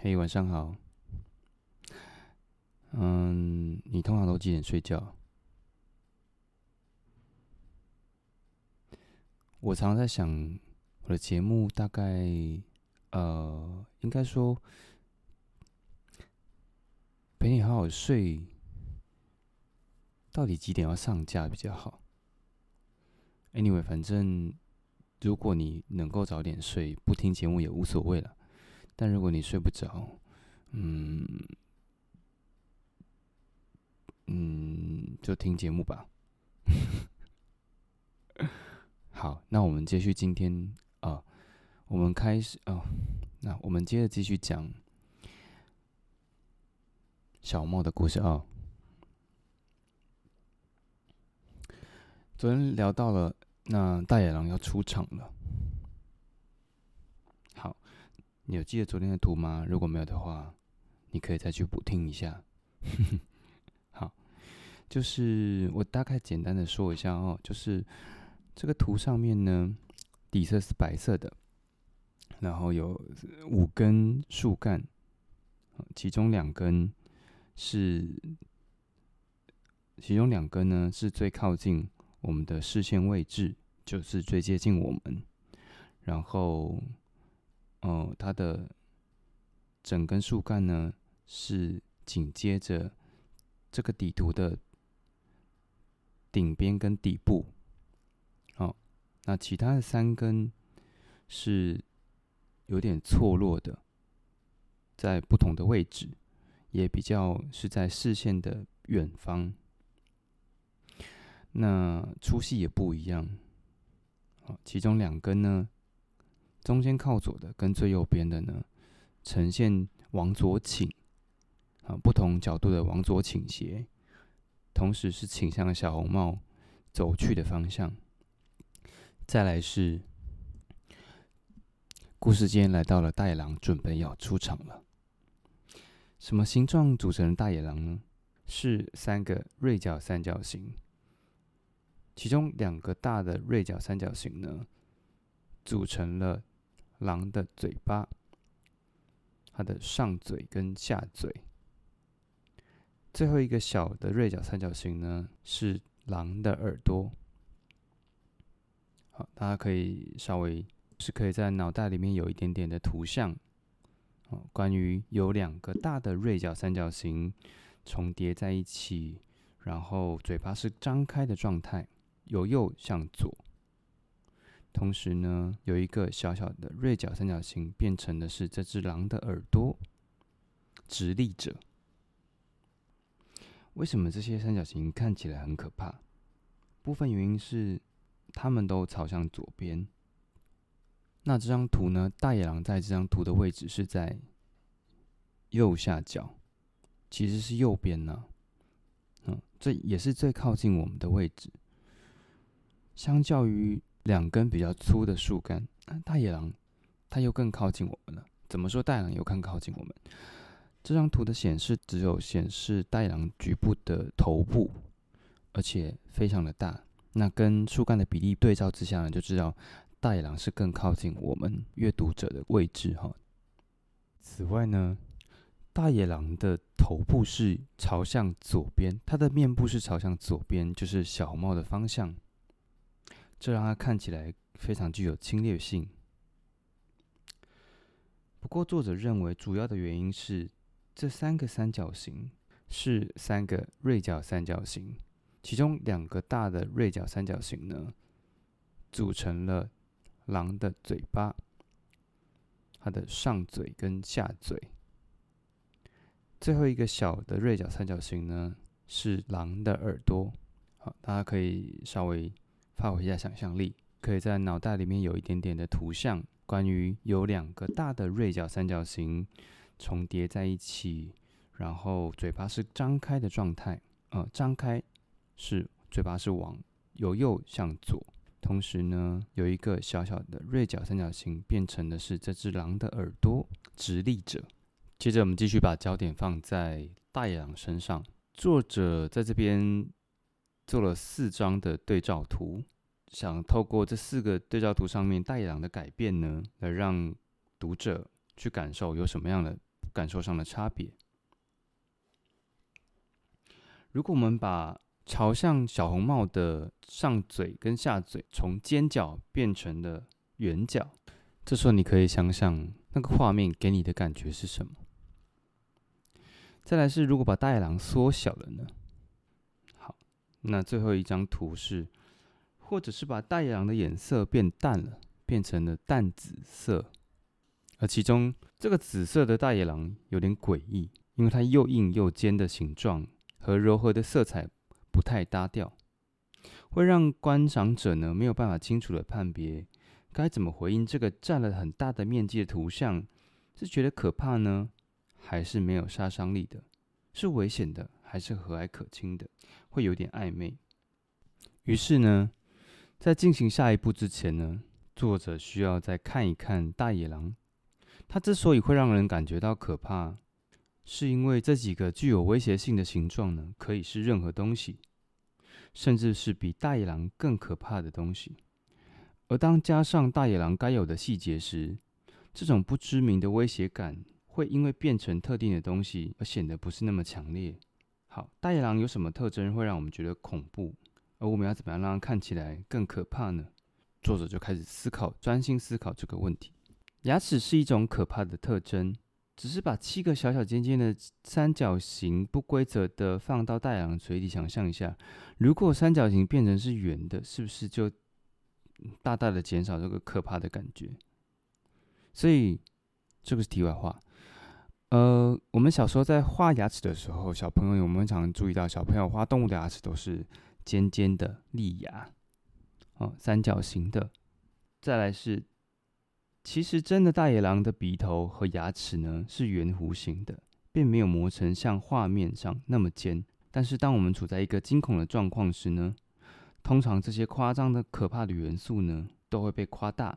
嘿，晚上好。嗯，你通常都几点睡觉？我常常在想，我的节目大概，呃，应该说陪你好好睡，到底几点要上架比较好？Anyway，反正如果你能够早点睡，不听节目也无所谓了。但如果你睡不着，嗯嗯，就听节目吧。好，那我们继续今天啊，我们开始哦，那我们接着继续讲小莫的故事啊。昨天聊到了，那大野狼要出场了。你有记得昨天的图吗？如果没有的话，你可以再去补听一下。好，就是我大概简单的说一下哦，就是这个图上面呢，底色是白色的，然后有五根树干，其中两根是，其中两根呢是最靠近我们的视线位置，就是最接近我们，然后。哦，它的整根树干呢是紧接着这个底图的顶边跟底部。好，那其他的三根是有点错落的，在不同的位置，也比较是在视线的远方。那粗细也不一样。好，其中两根呢。中间靠左的跟最右边的呢，呈现往左倾，啊，不同角度的往左倾斜，同时是倾向小红帽走去的方向。再来是，故事间来到了大野狼，准备要出场了。什么形状组成的大野狼呢？是三个锐角三角形，其中两个大的锐角三角形呢，组成了。狼的嘴巴，它的上嘴跟下嘴，最后一个小的锐角三角形呢是狼的耳朵。好，大家可以稍微是可以在脑袋里面有一点点的图像，哦，关于有两个大的锐角三角形重叠在一起，然后嘴巴是张开的状态，由右向左。同时呢，有一个小小的锐角三角形变成的是这只狼的耳朵，直立着。为什么这些三角形看起来很可怕？部分原因是它们都朝向左边。那这张图呢？大野狼在这张图的位置是在右下角，其实是右边呢。嗯，这也是最靠近我们的位置。相较于两根比较粗的树干，大野狼它又更靠近我们了。怎么说大野狼又更靠近我们？这张图的显示只有显示大野狼局部的头部，而且非常的大。那跟树干的比例对照之下呢，就知道大野狼是更靠近我们阅读者的位置哈。此外呢，大野狼的头部是朝向左边，它的面部是朝向左边，就是小红帽的方向。这让它看起来非常具有侵略性。不过，作者认为主要的原因是这三个三角形是三个锐角三角形，其中两个大的锐角三角形呢，组成了狼的嘴巴，它的上嘴跟下嘴。最后一个小的锐角三角形呢，是狼的耳朵。好，大家可以稍微。发挥一下想象力，可以在脑袋里面有一点点的图像，关于有两个大的锐角三角形重叠在一起，然后嘴巴是张开的状态，呃，张开是嘴巴是往由右向左，同时呢，有一个小小的锐角三角形变成的是这只狼的耳朵直立着。接着我们继续把焦点放在大野狼身上，作者在这边。做了四张的对照图，想透过这四个对照图上面大野狼的改变呢，来让读者去感受有什么样的感受上的差别。如果我们把朝向小红帽的上嘴跟下嘴从尖角变成了圆角，这时候你可以想想那个画面给你的感觉是什么。再来是，如果把大野狼缩小了呢？那最后一张图是，或者是把大野狼的颜色变淡了，变成了淡紫色，而其中这个紫色的大野狼有点诡异，因为它又硬又尖的形状和柔和的色彩不太搭调，会让观赏者呢没有办法清楚的判别该怎么回应这个占了很大的面积的图像，是觉得可怕呢？还是没有杀伤力的，是危险的，还是和蔼可亲的，会有点暧昧。于是呢，在进行下一步之前呢，作者需要再看一看大野狼。它之所以会让人感觉到可怕，是因为这几个具有威胁性的形状呢，可以是任何东西，甚至是比大野狼更可怕的东西。而当加上大野狼该有的细节时，这种不知名的威胁感。会因为变成特定的东西而显得不是那么强烈。好，大野狼有什么特征会让我们觉得恐怖？而我们要怎么样让它看起来更可怕呢？作者就开始思考，专心思考这个问题。牙齿是一种可怕的特征，只是把七个小小尖尖的三角形不规则的放到大野狼嘴里，想象一下，如果三角形变成是圆的，是不是就大大的减少这个可怕的感觉？所以这个是题外话。呃，我们小时候在画牙齿的时候，小朋友有没有常注意到，小朋友画动物的牙齿都是尖尖的利牙，哦，三角形的。再来是，其实真的大野狼的鼻头和牙齿呢是圆弧形的，并没有磨成像画面上那么尖。但是当我们处在一个惊恐的状况时呢，通常这些夸张的可怕的元素呢都会被夸大。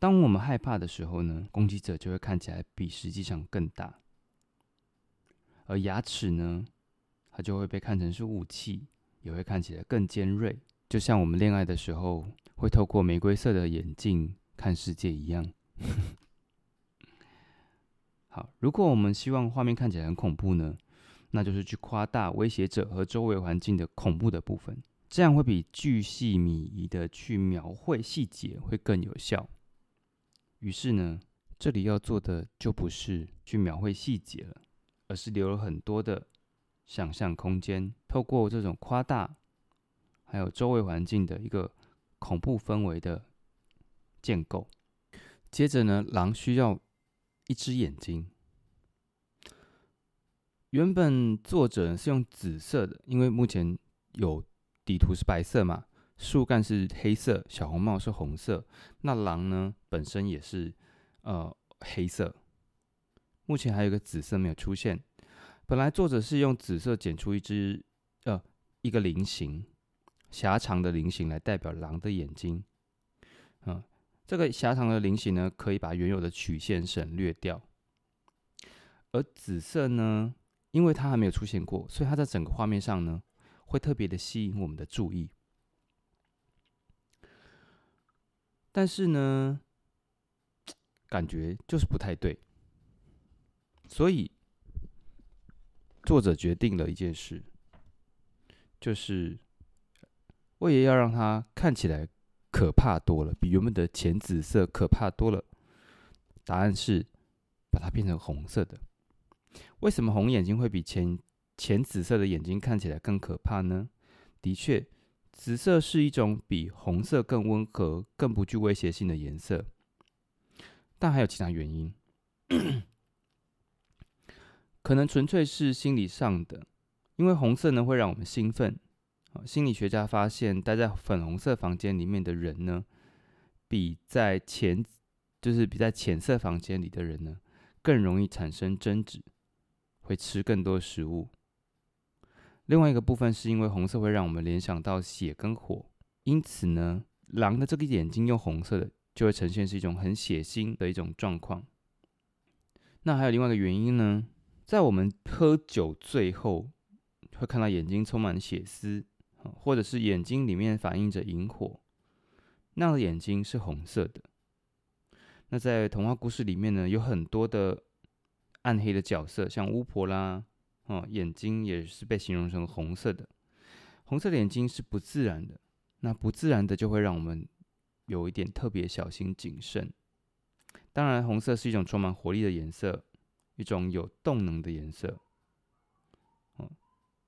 当我们害怕的时候呢，攻击者就会看起来比实际上更大，而牙齿呢，它就会被看成是武器，也会看起来更尖锐，就像我们恋爱的时候会透过玫瑰色的眼镜看世界一样。好，如果我们希望画面看起来很恐怖呢，那就是去夸大威胁者和周围环境的恐怖的部分，这样会比巨细靡遗的去描绘细节会更有效。于是呢，这里要做的就不是去描绘细节了，而是留了很多的想象空间，透过这种夸大，还有周围环境的一个恐怖氛围的建构。接着呢，狼需要一只眼睛。原本作者是用紫色的，因为目前有底图是白色嘛。树干是黑色，小红帽是红色。那狼呢？本身也是呃黑色。目前还有个紫色没有出现。本来作者是用紫色剪出一只呃一个菱形，狭长的菱形来代表狼的眼睛。嗯，这个狭长的菱形呢，可以把原有的曲线省略掉。而紫色呢，因为它还没有出现过，所以它在整个画面上呢，会特别的吸引我们的注意。但是呢，感觉就是不太对，所以作者决定了一件事，就是我也要让它看起来可怕多了，比原本的浅紫色可怕多了。答案是把它变成红色的。为什么红眼睛会比浅浅紫色的眼睛看起来更可怕呢？的确。紫色是一种比红色更温和、更不具威胁性的颜色，但还有其他原因，可能纯粹是心理上的。因为红色呢会让我们兴奋，心理学家发现，待在粉红色房间里面的人呢，比在浅，就是比在浅色房间里的人呢，更容易产生争执，会吃更多食物。另外一个部分是因为红色会让我们联想到血跟火，因此呢，狼的这个眼睛用红色的就会呈现是一种很血腥的一种状况。那还有另外一个原因呢，在我们喝酒醉后会看到眼睛充满血丝，或者是眼睛里面反映着萤火，那样的眼睛是红色的。那在童话故事里面呢，有很多的暗黑的角色，像巫婆啦，哦，眼睛也是被形容成红色的。红色的眼睛是不自然的，那不自然的就会让我们有一点特别小心谨慎。当然，红色是一种充满活力的颜色，一种有动能的颜色。哦，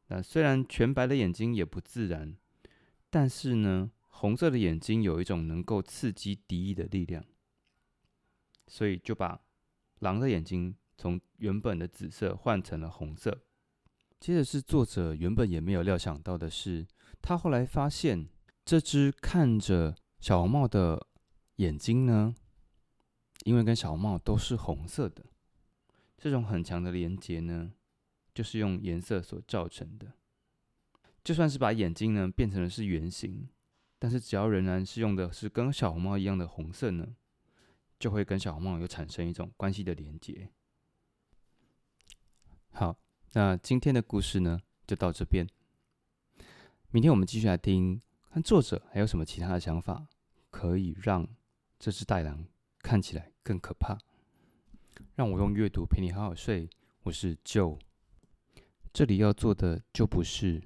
那虽然全白的眼睛也不自然，但是呢，红色的眼睛有一种能够刺激敌意的力量，所以就把狼的眼睛从原本的紫色换成了红色。接着是作者原本也没有料想到的是，他后来发现这只看着小红帽的眼睛呢。因为跟小红帽都是红色的，这种很强的连接呢，就是用颜色所造成的。就算是把眼睛呢变成了是圆形，但是只要仍然是用的是跟小红帽一样的红色呢，就会跟小红帽有产生一种关系的连接。那今天的故事呢就到这边。明天我们继续来听，看作者还有什么其他的想法，可以让这只袋狼。看起来更可怕。让我用阅读陪你好好睡。我是 Joe，这里要做的就不是